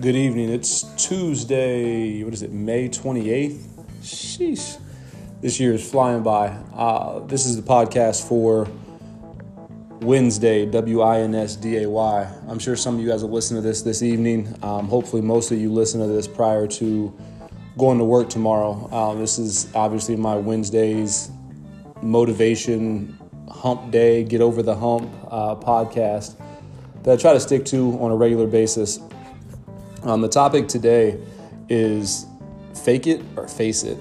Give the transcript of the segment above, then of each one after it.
Good evening. It's Tuesday, what is it, May 28th? Sheesh. This year is flying by. Uh, this is the podcast for Wednesday, W I N S D A Y. I'm sure some of you guys will listen to this this evening. Um, hopefully, most of you listen to this prior to going to work tomorrow. Um, this is obviously my Wednesday's motivation hump day, get over the hump uh, podcast that I try to stick to on a regular basis. Um, the topic today is fake it or face it.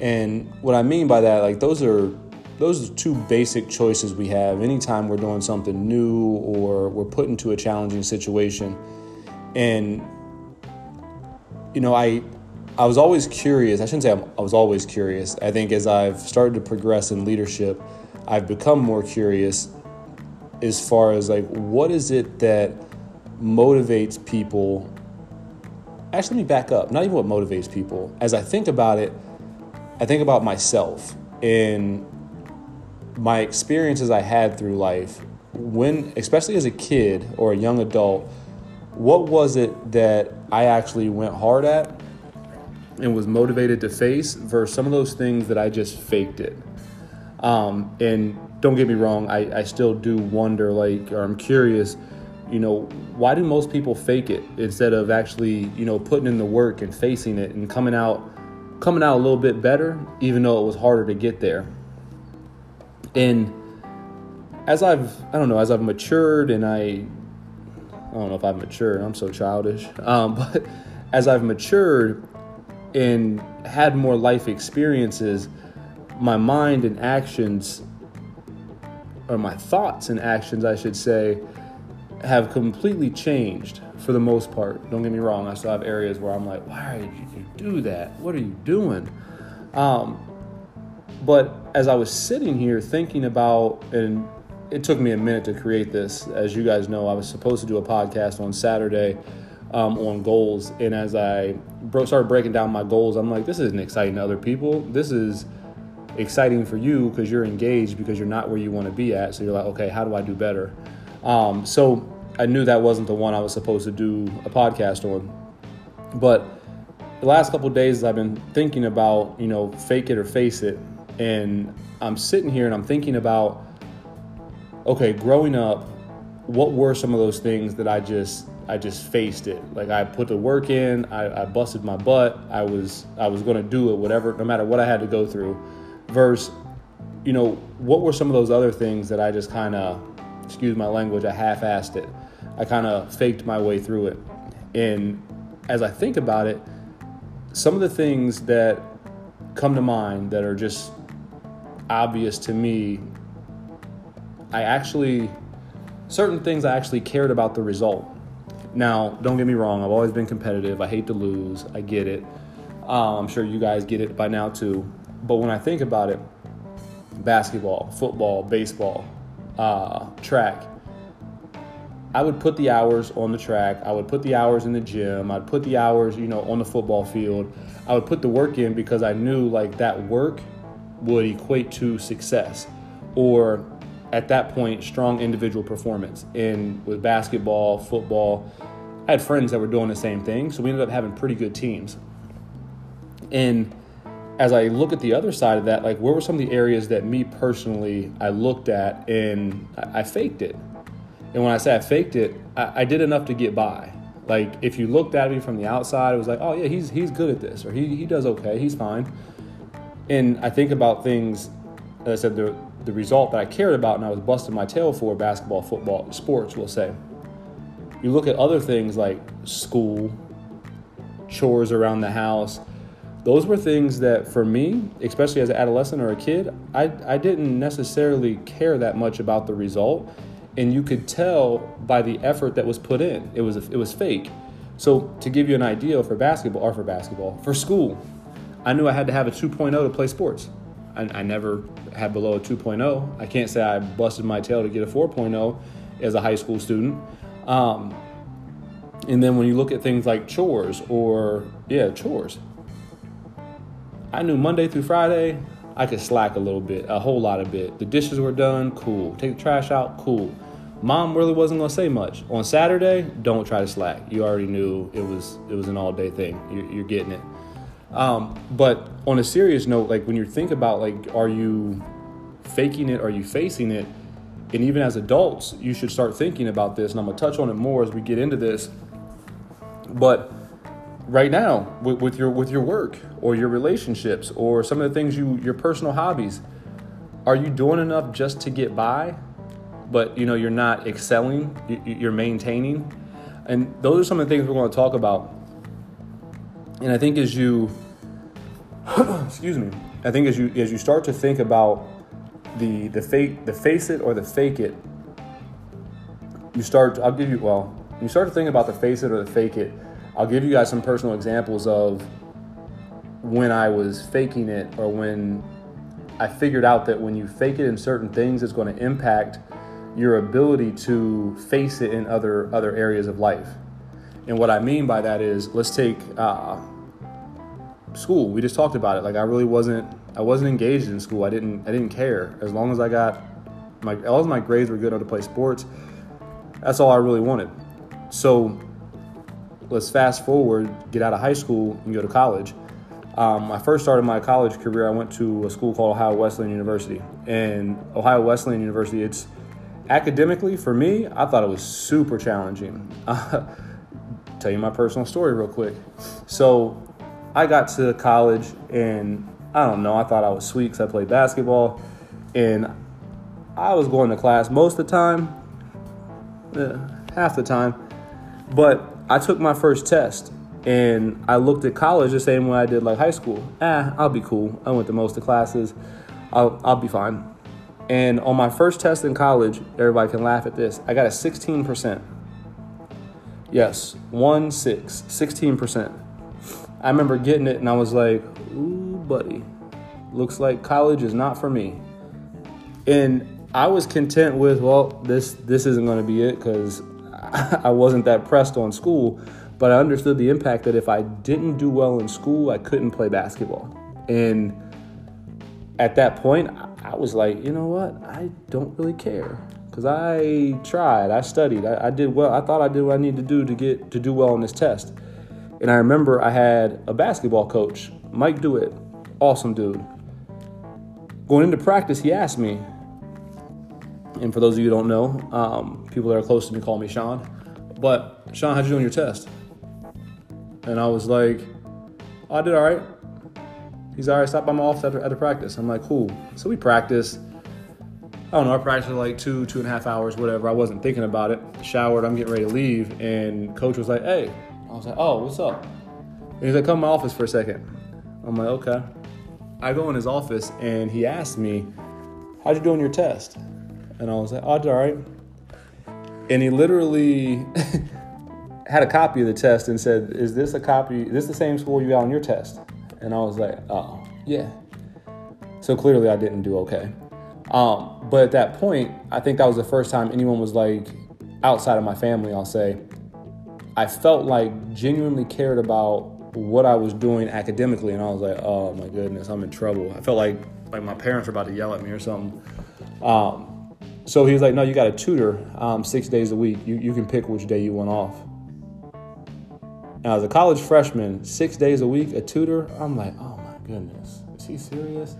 And what I mean by that, like those are those are two basic choices we have anytime we're doing something new or we're put into a challenging situation. And you know, I I was always curious. I shouldn't say i was always curious. I think as I've started to progress in leadership, I've become more curious as far as like what is it that motivates people actually let me back up. Not even what motivates people. As i think about it i think about myself and my experiences i had through life. When especially as a kid or a young adult what was it that i actually went hard at and was motivated to face versus some of those things that i just faked it? Um, and don't get me wrong, I, I still do wonder, like, or I'm curious, you know, why do most people fake it instead of actually, you know, putting in the work and facing it and coming out, coming out a little bit better, even though it was harder to get there. And as I've, I don't know, as I've matured and I, I don't know if I've matured, I'm so childish, um, but as I've matured and had more life experiences, my mind and actions or my thoughts and actions, I should say, have completely changed for the most part. Don't get me wrong, I still have areas where I'm like, why did you do that? What are you doing? Um, but as I was sitting here thinking about, and it took me a minute to create this. As you guys know, I was supposed to do a podcast on Saturday um, on goals. And as I bro- started breaking down my goals, I'm like, this isn't exciting to other people. This is exciting for you because you're engaged because you're not where you want to be at. So you're like, okay, how do I do better? Um, so I knew that wasn't the one I was supposed to do a podcast on. But the last couple days, I've been thinking about, you know, fake it or face it. And I'm sitting here and I'm thinking about, okay, growing up, what were some of those things that I just I just faced it. Like I put the work in, I, I busted my butt. I was I was to do it, whatever, no matter what I had to go through versus you know what were some of those other things that i just kind of excuse my language i half-assed it i kind of faked my way through it. And as i think about it some of the things that come to mind that are just obvious to me i actually certain things i actually cared about the result. Now don't get me wrong i've always been competitive i hate to lose i get it. Uh, i'm sure you guys get it by now too. But when I think about it, basketball, football, baseball, uh, track, I would put the hours on the track. I would put the hours in the gym. I'd put the hours, you know, on the football field. I would put the work in because I knew like that work would equate to success or at that point strong individual performance. And with basketball, football, I had friends that were doing the same thing, so we ended up having pretty good teams. And as I look at the other side of that, like where were some of the areas that me personally I looked at and I faked it. And when I say I faked it, I, I, did enough to get by. Like if you looked at me from the outside, it was like, oh yeah, he's he's good at this, or he he does okay, he's fine. And I think about things, as I said, the the result that I cared about and I was busting my tail for basketball, football, sports, we'll say. You look at other things like school, chores around the house, those were things that for me, especially as an adolescent or a kid, I, I didn't necessarily care that much about the result. And you could tell by the effort that was put in. It was, it was fake. So to give you an idea for basketball, or for basketball, for school, I knew I had to have a 2.0 to play sports. I, I never had below a 2.0. I can't say I busted my tail to get a 4.0 as a high school student. Um, and then when you look at things like chores or, yeah, chores, I knew Monday through Friday, I could slack a little bit, a whole lot of bit. The dishes were done, cool. Take the trash out, cool. Mom really wasn't gonna say much. On Saturday, don't try to slack. You already knew it was it was an all day thing. You're, you're getting it. Um, but on a serious note, like when you think about like, are you faking it? Are you facing it? And even as adults, you should start thinking about this. And I'm gonna touch on it more as we get into this. But right now, with, with your with your work or your relationships or some of the things you your personal hobbies, are you doing enough just to get by? But you know you're not excelling. You're maintaining, and those are some of the things we're going to talk about. And I think as you, excuse me, I think as you as you start to think about the the fake the face it or the fake it, you start. I'll give you well. You start to think about the face it or the fake it. I'll give you guys some personal examples of when I was faking it or when I figured out that when you fake it in certain things, it's going to impact your ability to face it in other other areas of life. And what I mean by that is, let's take uh, school. We just talked about it. Like I really wasn't I wasn't engaged in school. I didn't I didn't care as long as I got my long as my grades were good enough to play sports. That's all I really wanted. So let's fast forward, get out of high school and go to college. Um, I first started my college career. I went to a school called Ohio Wesleyan University, and Ohio Wesleyan University. It's academically for me. I thought it was super challenging. Uh, tell you my personal story real quick. So I got to college, and I don't know. I thought I was sweet because I played basketball, and I was going to class most of the time, eh, half the time, but I took my first test and I looked at college the same way I did like high school. Ah, I'll be cool. I went to most of the classes. I'll, I'll be fine. And on my first test in college, everybody can laugh at this. I got a 16%. Yes, one six, 16%. I remember getting it and I was like, ooh, buddy, looks like college is not for me. And I was content with, well, this this isn't going to be it because I wasn't that pressed on school, but I understood the impact that if I didn't do well in school, I couldn't play basketball. And at that point, I was like, you know what? I don't really care because I tried, I studied, I, I, did well. I thought I did what I needed to do to get to do well on this test. And I remember I had a basketball coach, Mike Dewitt, awesome dude. Going into practice, he asked me, and for those of you who don't know, um, people that are close to me call me Sean. But Sean, how'd you do on your test? And I was like, oh, I did all right. He's all right. Stop by my office after, after practice. I'm like, cool. So we practice. I don't know. I practiced for like two, two and a half hours, whatever. I wasn't thinking about it. Showered. I'm getting ready to leave, and coach was like, "Hey." I was like, "Oh, what's up?" And he's like, "Come to my office for a second. I'm like, "Okay." I go in his office, and he asked me, "How'd you do on your test?" And I was like, oh, I did all right. And he literally had a copy of the test and said, Is this a copy? Is this the same score you got on your test? And I was like, Oh, yeah. So clearly I didn't do okay. Um, but at that point, I think that was the first time anyone was like, outside of my family, I'll say, I felt like genuinely cared about what I was doing academically, and I was like, oh my goodness, I'm in trouble. I felt like like my parents were about to yell at me or something. Um, so he was like, no, you got a tutor um, six days a week. You, you can pick which day you want off. Now, as a college freshman, six days a week, a tutor, I'm like, oh my goodness, is he serious?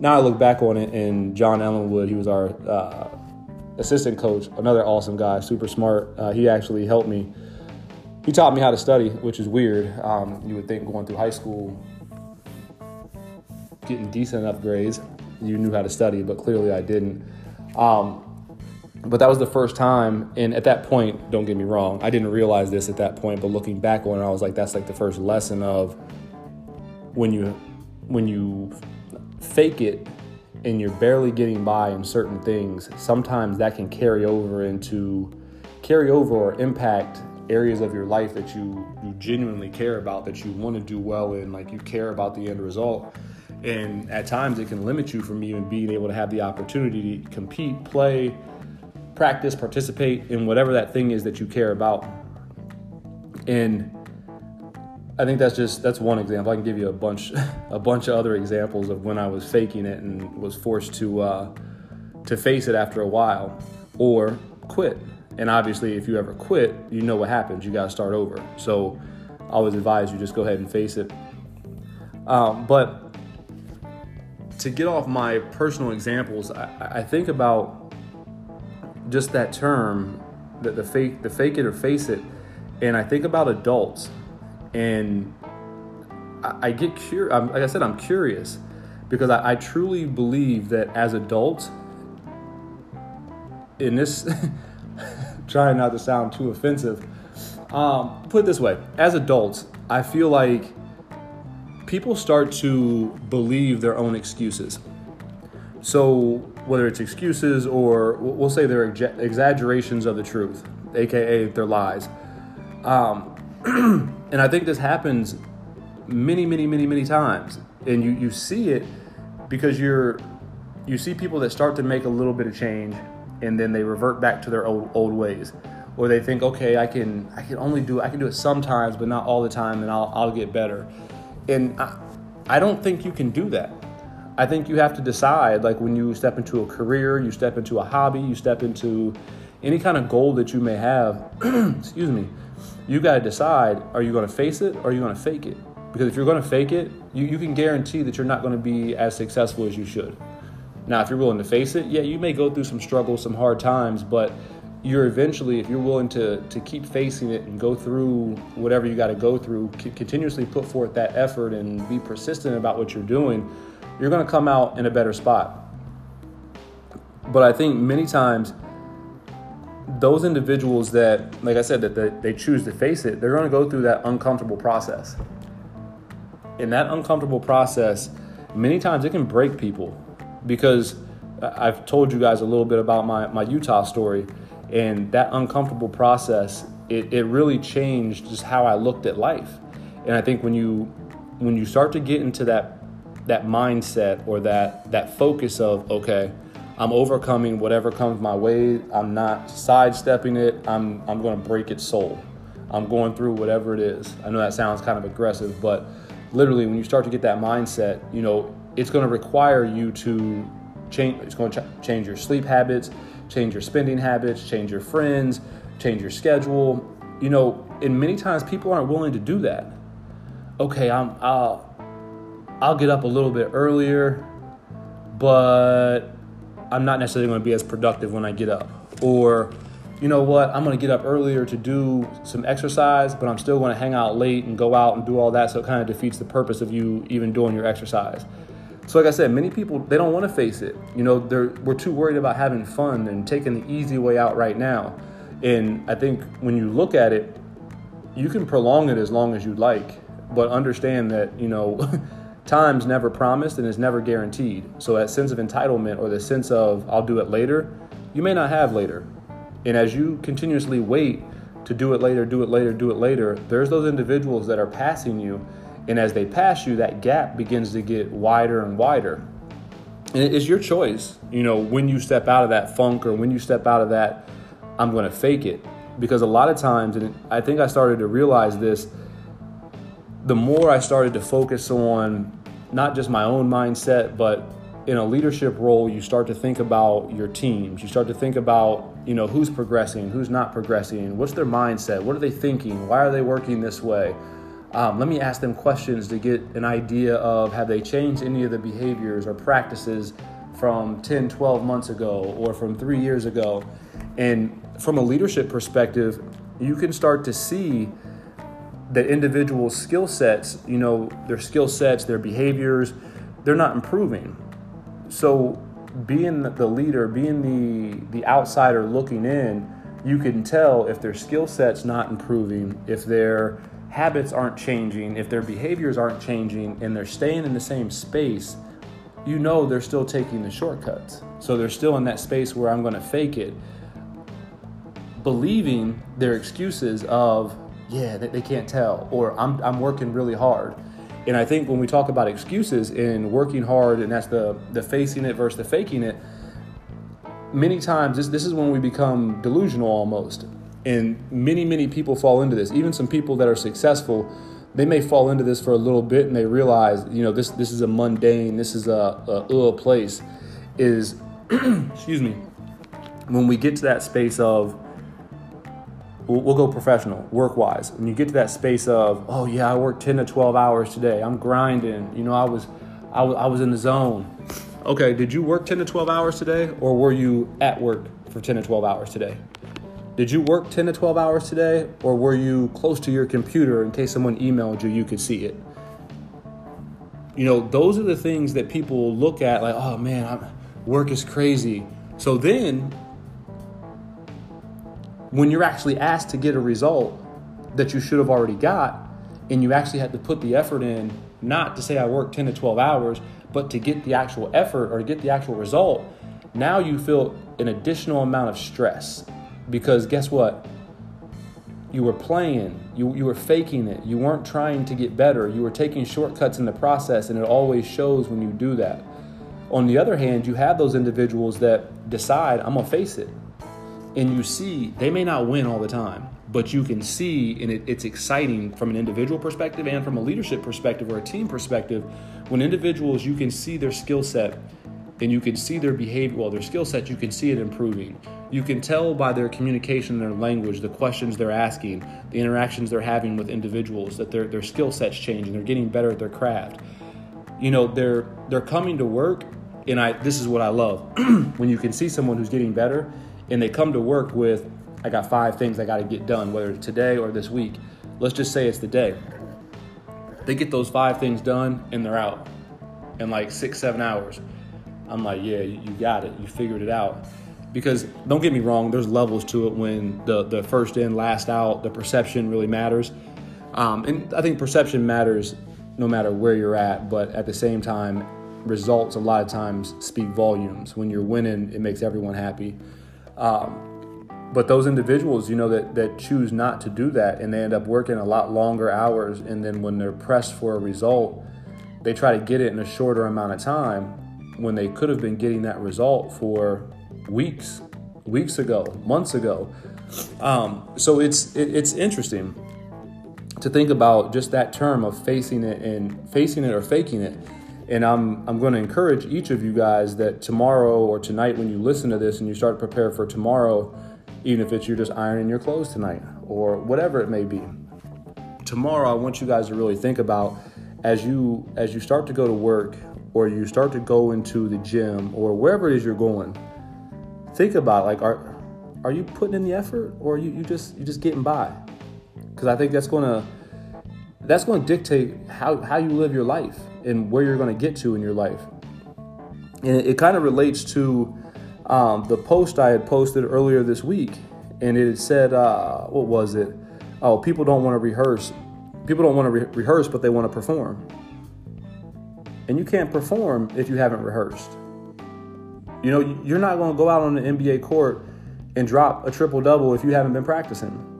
Now I look back on it, and John Ellenwood, he was our uh, assistant coach, another awesome guy, super smart. Uh, he actually helped me. He taught me how to study, which is weird. Um, you would think going through high school, getting decent enough grades, you knew how to study, but clearly I didn't. Um, but that was the first time, and at that point, don't get me wrong, I didn't realize this at that point. But looking back on it, I was like, that's like the first lesson of when you when you fake it and you're barely getting by in certain things. Sometimes that can carry over into carry over or impact areas of your life that you you genuinely care about, that you want to do well in, like you care about the end result. And at times it can limit you from even being able to have the opportunity to compete, play, practice, participate in whatever that thing is that you care about. And I think that's just that's one example. I can give you a bunch a bunch of other examples of when I was faking it and was forced to uh, to face it after a while, or quit. And obviously, if you ever quit, you know what happens. You got to start over. So, I always advise you just go ahead and face it. Um, but to get off my personal examples, I, I think about just that term, that the fake, the fake it or face it, and I think about adults, and I, I get curious. Like I said, I'm curious because I, I truly believe that as adults, in this, trying not to sound too offensive, um, put it this way: as adults, I feel like people start to believe their own excuses. So, whether it's excuses or we'll say they're exaggerations of the truth, aka they're lies. Um, and I think this happens many, many, many, many times. And you, you see it because you're you see people that start to make a little bit of change and then they revert back to their old old ways. Or they think, okay, I can I can only do I can do it sometimes, but not all the time, and I'll I'll get better. And I, I don't think you can do that. I think you have to decide, like when you step into a career, you step into a hobby, you step into any kind of goal that you may have, excuse me, you got to decide are you going to face it or are you going to fake it? Because if you're going to fake it, you, you can guarantee that you're not going to be as successful as you should. Now, if you're willing to face it, yeah, you may go through some struggles, some hard times, but you're eventually, if you're willing to, to keep facing it and go through whatever you got to go through, continuously put forth that effort and be persistent about what you're doing, you're going to come out in a better spot. But I think many times, those individuals that, like I said, that they, choose to face it, they're going to go through that uncomfortable process. In that uncomfortable process, many times it can break people because uh, I've told you guys a little bit about my, my Utah story and that uncomfortable process, it, it really changed just how I looked at life. And I think when you when you start to get into that that mindset or that that focus of okay, I'm overcoming whatever comes my way. I'm not sidestepping it. I'm I'm going to break its soul. I'm going through whatever it is. I know that sounds kind of aggressive, but literally when you start to get that mindset, you know, it's going to require you to change it's going to ch- change your sleep habits change your spending habits, change your friends, change your schedule. You know, and many times people aren't willing to do that. Okay, I'm I'll I'll get up a little bit earlier, but I'm not necessarily going to be as productive when I get up. Or, you know what, I'm going to get up earlier to do some exercise, but I'm still going to hang out late and go out and do all that, so it kind of defeats the purpose of you even doing your exercise. So, like I said, many people they don't want to face it. You know, they're we're too worried about having fun and taking the easy way out right now. And I think when you look at it, you can prolong it as long as you'd like, but understand that you know, time's never promised and is never guaranteed. So that sense of entitlement or the sense of I'll do it later, you may not have later. And as you continuously wait to do it later, do it later, do it later, there's those individuals that are passing you and as they pass you, that gap begins to get wider and wider. And it's your choice, you know, when you step out of that funk or when you step out of that, I'm going to fake it. Because a lot of times, and I think I started to realize this, the more I started to focus on not just my own mindset, but in a leadership role, you start to think about your teams. You start to think about, you know, who's progressing, who's not progressing, what's their mindset, what are they thinking, why are they working this way? Um, let me ask them questions to get an idea of have they changed any of the behaviors or practices from 10, 12 months ago or from three years ago. And from a leadership perspective, you can start to see that individual skill sets, you know, their skill sets, their behaviors, they're not improving. So being the leader, being the the outsider looking in, you can tell if their skill set's not improving, if they're habits aren't changing, if their behaviors aren't changing, and they're staying in the same space, you know they're still taking the shortcuts. So they're still in that space where I'm going to fake it, believing their excuses of, yeah, they, they can't tell, or I'm, I'm working really hard. And I think when we talk about excuses and working hard, and that's the, the facing it versus the faking it, many times this, this is when we become delusional almost and many, many people fall into this. Even some people that are successful, they may fall into this for a little bit and they realize, you know, this this is a mundane, this is a, a, a place. Is excuse me, when we get to that space of we'll, we'll go professional work wise when you get to that space of oh yeah i worked 10 to 12 hours today. I'm grinding. You know i was I, w- I was in the zone. Okay did you work 10 to 12 hours today or were you at work for 10 to 12 hours today? Did you work 10 to 12 hours today or were you close to your computer in case someone emailed you you could see it? You know those are the things that people look at like oh man I'm, work is crazy. So then when you're actually asked to get a result that you should have already got, and you actually had to put the effort in, not to say I worked 10 to 12 hours, but to get the actual effort or to get the actual result, now you feel an additional amount of stress. Because guess what? You were playing, you, you were faking it, you weren't trying to get better, you were taking shortcuts in the process, and it always shows when you do that. On the other hand, you have those individuals that decide, I'm gonna face it and you see they may not win all the time but you can see and it, it's exciting from an individual perspective and from a leadership perspective or a team perspective when individuals you can see their skill set and you can see their behavior well their skill set you can see it improving. You can tell by their communication their language the questions they're asking the interactions they're having with individuals that their, their skill sets changing they're getting better at their craft. You know they're they're coming to work and i this is what i love. When you can see someone who's getting better and they come to work with, I got five things I got to get done, whether it's today or this week. Let's just say it's the day. They get those five things done and they're out in like six, seven hours. I'm like, yeah, you got it. You figured it out. Because don't get me wrong, there's levels to it when the, the first in, last out, the perception really matters. Um, and I think perception matters no matter where you're at, but at the same time, results a lot of times speak volumes. When you're winning, it makes everyone happy. Um, but those individuals, you know, that, that choose not to do that and they end up working a lot longer hours. And then when they're pressed for a result, they try to get it in a shorter amount of time when they could have been getting that result for weeks, weeks ago, months ago. Um, so it's it, it's interesting to think about just that term of facing it and facing it or faking it and I'm, I'm going to encourage each of you guys that tomorrow or tonight, when you listen to this and you start to prepare for tomorrow, even if it's you're just ironing your clothes tonight or whatever it may be, tomorrow I want you guys to really think about as you as you start to go to work or you start to go into the gym or wherever it is you're going. Think about like are are you putting in the effort or are you, you just you just getting by? Because I think that's to that's to dictate how, how you live your life and where you're going to get to in your life. And it, it kind of relates to um, the post I had posted earlier this week. And it said, uh, what was it? Oh, people don't want to rehearse. People don't want to re- rehearse, but they want to perform. And you can't perform if you haven't rehearsed. You know, you're not going to go out on the NBA court and drop a triple double if you haven't been practicing.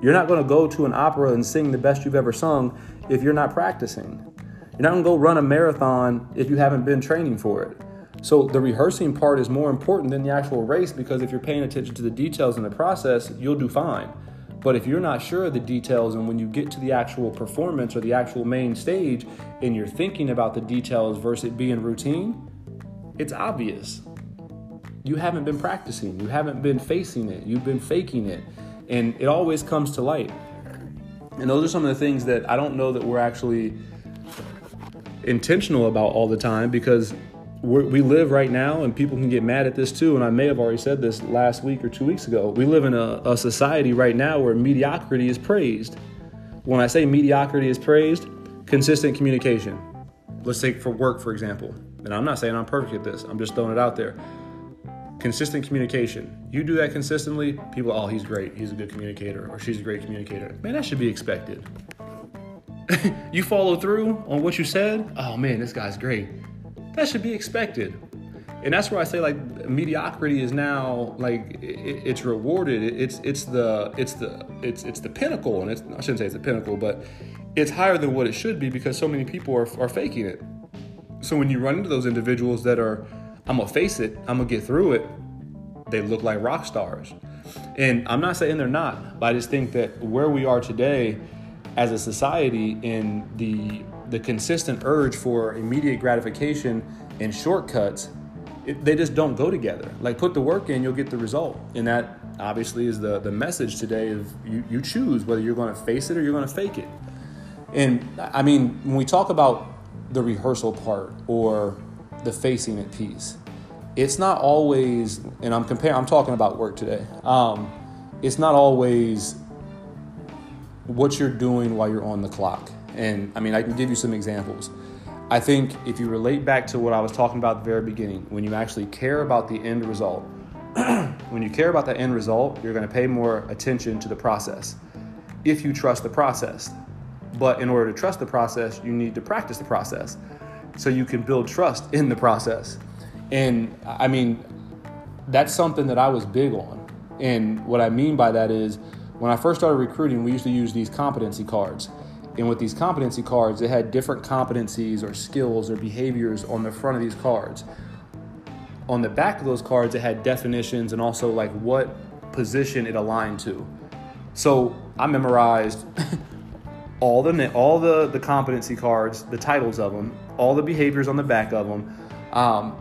You're not going to go to an opera and sing the best you've ever sung if you're not practicing. You're not to go run a marathon if you haven't been training for it. So the rehearsing part is more important than the actual race because if you're paying attention to the details in the process, you'll do fine. But if you're not sure of the details and when you get to the actual performance or the actual main stage and you're thinking about the details versus it being routine, it's obvious. You haven't been practicing, you haven't been facing it, you've been faking it and it always comes to light. And those are some of the things that I don't know that we're actually intentional about all the time because we live right now, and people can get mad at this too. And I may have already said this last week or two weeks ago. We live in a, a society right now where mediocrity is praised. When I say mediocrity is praised, consistent communication. Let's take for work, for example. And I'm not saying I'm perfect at this, I'm just throwing it out there consistent communication. You do that consistently, people, oh, he's great. He's a good communicator, or she's a great communicator. Man, that should be expected. you follow through on what you said, oh man, this guy's great. That should be expected. And that's where I say like mediocrity is now like it, it's rewarded. It, it's it's the it's the it's it's the pinnacle, and it's I shouldn't say it's the pinnacle, but it's higher than what it should be because so many people are, are faking it. So when you run into those individuals that are I'm gonna face it, I'm gonna get through it. They look like rock stars. And I'm not saying they're not, but I just think that where we are today as a society in the the consistent urge for immediate gratification and shortcuts it, they just don't go together. Like put the work in, you'll get the result. And that obviously is the, the message today of you, you choose whether you're going to face it or you're going to fake it. And I mean, when we talk about the rehearsal part or the facing it piece, it's not always, and I'm comparing, I'm talking about work today. Um, it's not always what you're doing while you're on the clock. And I mean, I can give you some examples. I think if you relate back to what I was talking about at the very beginning, when you actually care about the end result, when you care about the end result, you're going to pay more attention to the process if you trust the process. But in order to trust the process, you need to practice the process so you can build trust in the process. And I mean, that's something that I was big on. And what I mean by that is when I first started recruiting, we used to use these competency cards. And with these competency cards, they had different competencies or skills or behaviors on the front of these cards. On the back of those cards, it had definitions and also like what position it aligned to. So I memorized all the all the the competency cards, the titles of them, all the behaviors on the back of them. Um,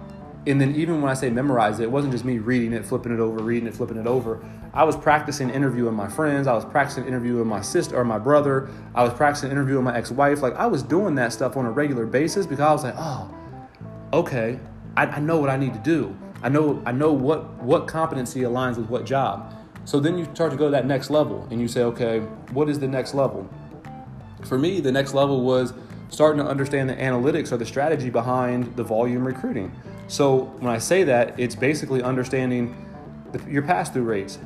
and then even when I say memorize it, it wasn't just me reading it, flipping it over, reading it, flipping it over. I was practicing interviewing my friends. I was practicing interviewing my sister or my brother. I was practicing interviewing my ex-wife. Like I was doing that stuff on a regular basis because I was like, oh, okay, I, I know what I need to do. I know I know what what competency aligns with what job. So then you start to go to that next level and you say, okay, what is the next level? For me, the next level was starting to understand the analytics or the strategy behind the volume recruiting. So when I say that, it's basically understanding the, your pass through rates,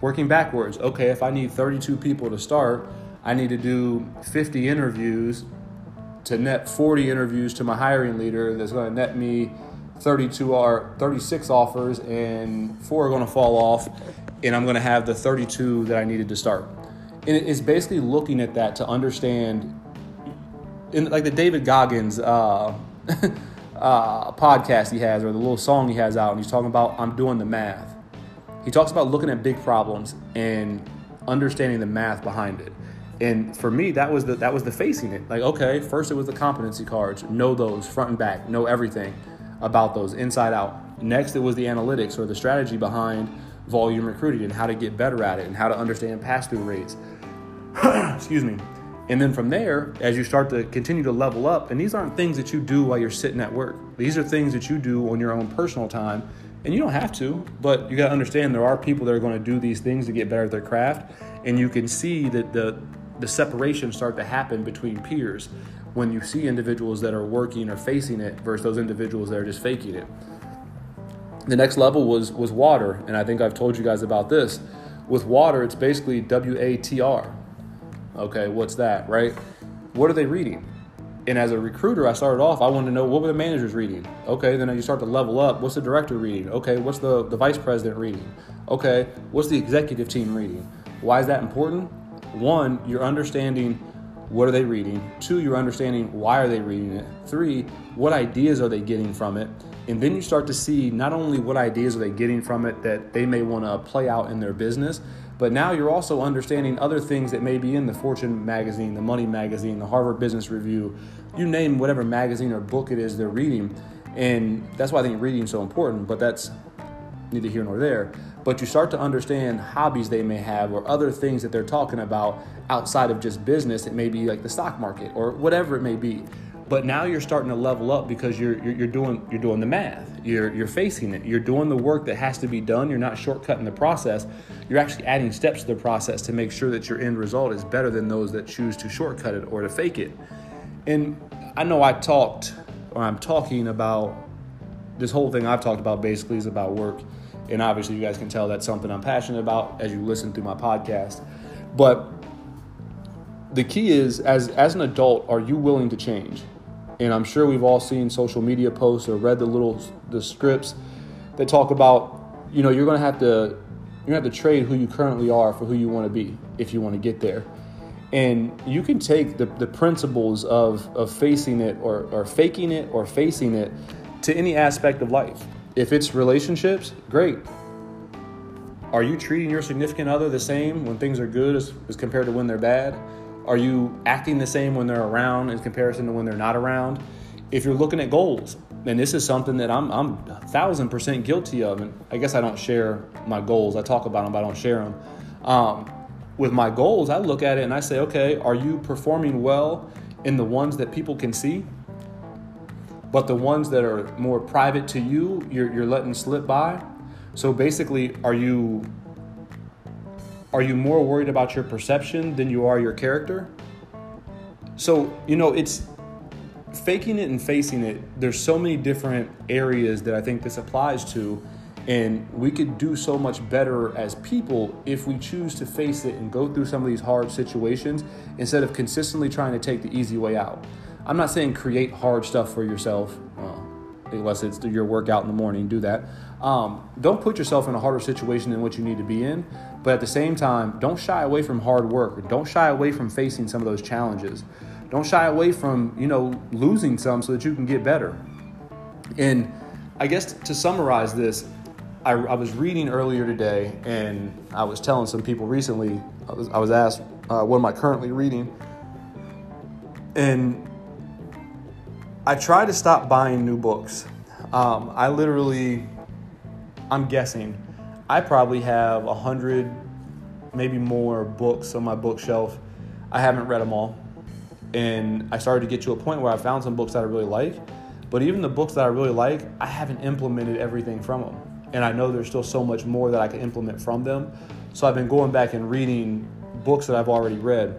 working backwards. Okay, if I need 32 people to start, I need to do 50 interviews to net 40 interviews to my hiring leader that's going to net me 32 or 36 offers and four are going to fall off and I'm going to have the 32 that I needed to start. And it's basically looking at that to understand in like the David Goggins uh, uh, podcast he has or the little song he has out, and he's talking about I'm doing the math. He talks about looking at big problems and understanding the math behind it. And for me, that was the that was the facing it. Like, okay, first it was the competency cards, know those front and back, know everything about those inside out. Next, it was the analytics or the strategy behind volume recruiting and how to get better at it and how to understand pass through rates. Excuse me. And then from there, as you start to continue to level up, and these aren't things that you do while you're sitting at work, these are things that you do on your own personal time. And you don't have to, but you got to understand there are people that are going to do these things to get better at their craft. And you can see that the, the separation start to happen between peers when you see individuals that are working or facing it versus those individuals that are just faking it. The next level was was water, and I think I've told you guys about this. With water, it's basically W A T R, Okay, what's that, right? What are they reading? And as a recruiter, I started off, I wanted to know what were the managers reading? Okay, then you start to level up. What's the director reading? Okay, what's the, the vice president reading? Okay, what's the executive team reading? Why is that important? One, you're understanding what are they reading? Two, you're understanding why are they reading it? Three, what ideas are they getting from it? And then you start to see not only what ideas are they getting from it that they may want to play out in their business, but now you're also understanding other things that may be in the Fortune magazine, the Money magazine, the Harvard Business Review, you name whatever magazine or book it is they're reading. And that's why I think reading is so important, but that's neither here nor there. But you start to understand hobbies they may have or other things that they're talking about outside of just business. It may be like the stock market or whatever it may be. But now you're starting to level up because you're, you're, you're, doing you're doing the math. You're you're facing it. You're doing the work that has to be done. You're not shortcutting the process. You're actually adding steps to the process to make sure that your end result is better than those that choose to shortcut it or to fake it. And I know I talked or I'm talking about this whole thing I've talked about basically is about work. And obviously you guys can tell that's something I'm passionate about as you listen through my podcast. But the key is as as an adult, are you willing to change? And I'm sure we've all seen social media posts or read the little the scripts that talk about, you know, you're going to have to to have to trade who you currently are for who you want to be if you want to get there. And you can take the, the principles of, of facing it or, or faking it or facing it to any aspect of life. If it's relationships, great. Are you treating your significant other the same when things are good as, as compared to when they're bad? Are you acting the same when they're around in comparison to when they're not around? If you're looking at goals, and this is something that I'm I'm a thousand percent guilty of, and I guess I don't share my goals. I talk about them, but I don't share them. Um, with my goals, I look at it and I say, okay, are you performing well in the ones that people can see? But the ones that are more private to you, you're, you're letting slip by. So basically, are you are you more worried about your perception than you are your character? So, you know, it's faking it and facing it. There's so many different areas that I think this applies to. And we could do so much better as people if we choose to face it and go through some of these hard situations instead of consistently trying to take the easy way out. I'm not saying create hard stuff for yourself, uh, unless it's your workout in the morning, do that. Um, don't put yourself in a harder situation than what you need to be in. But at the same time, don't shy away from hard work. Don't shy away from facing some of those challenges. Don't shy away from, you know, losing some so that you can get better. And I guess to summarize this, I, I was reading earlier today and I was telling some people recently, I was, I was asked, uh, what am I currently reading? And I try to stop buying new books. Um, I literally, I'm guessing, I probably have a hundred, maybe more books on my bookshelf. I haven't read them all, and I started to get to a point where I found some books that I really like. But even the books that I really like, I haven't implemented everything from them, and I know there's still so much more that I can implement from them. So I've been going back and reading books that I've already read.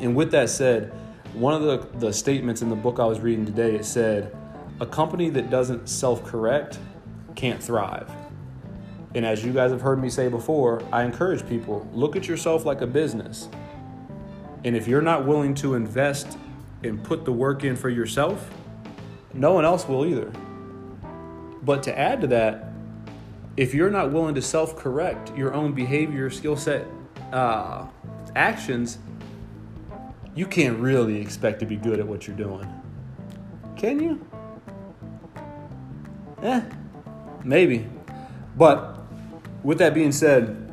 And with that said, one of the, the statements in the book I was reading today, it said, a company that doesn't self correct can't thrive. And as you guys have heard me say before, I encourage people look at yourself like a business. And if you're not willing to invest and put the work in for yourself, no one else will either. But to add to that, if you're not willing to self correct your own behavior, skill set, uh, actions, you can't really expect to be good at what you're doing. Can you? Eh, maybe. But with that being said,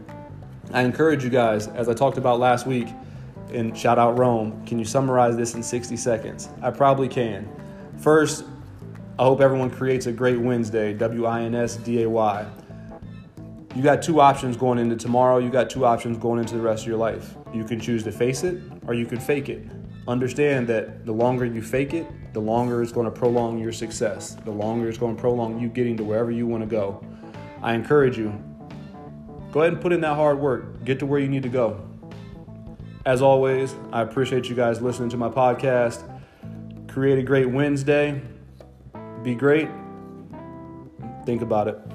I encourage you guys, as I talked about last week, and shout out Rome, can you summarize this in 60 seconds? I probably can. First, I hope everyone creates a great Wednesday, W I N S D A Y. You got two options going into tomorrow, you got two options going into the rest of your life. You can choose to face it or you can fake it. Understand that the longer you fake it, the longer it's going to prolong your success. The longer it's going to prolong you getting to wherever you want to go. I encourage you, go ahead and put in that hard work. Get to where you need to go. As always, I appreciate you guys listening to my podcast. Create a great Wednesday. Be great. Think about it.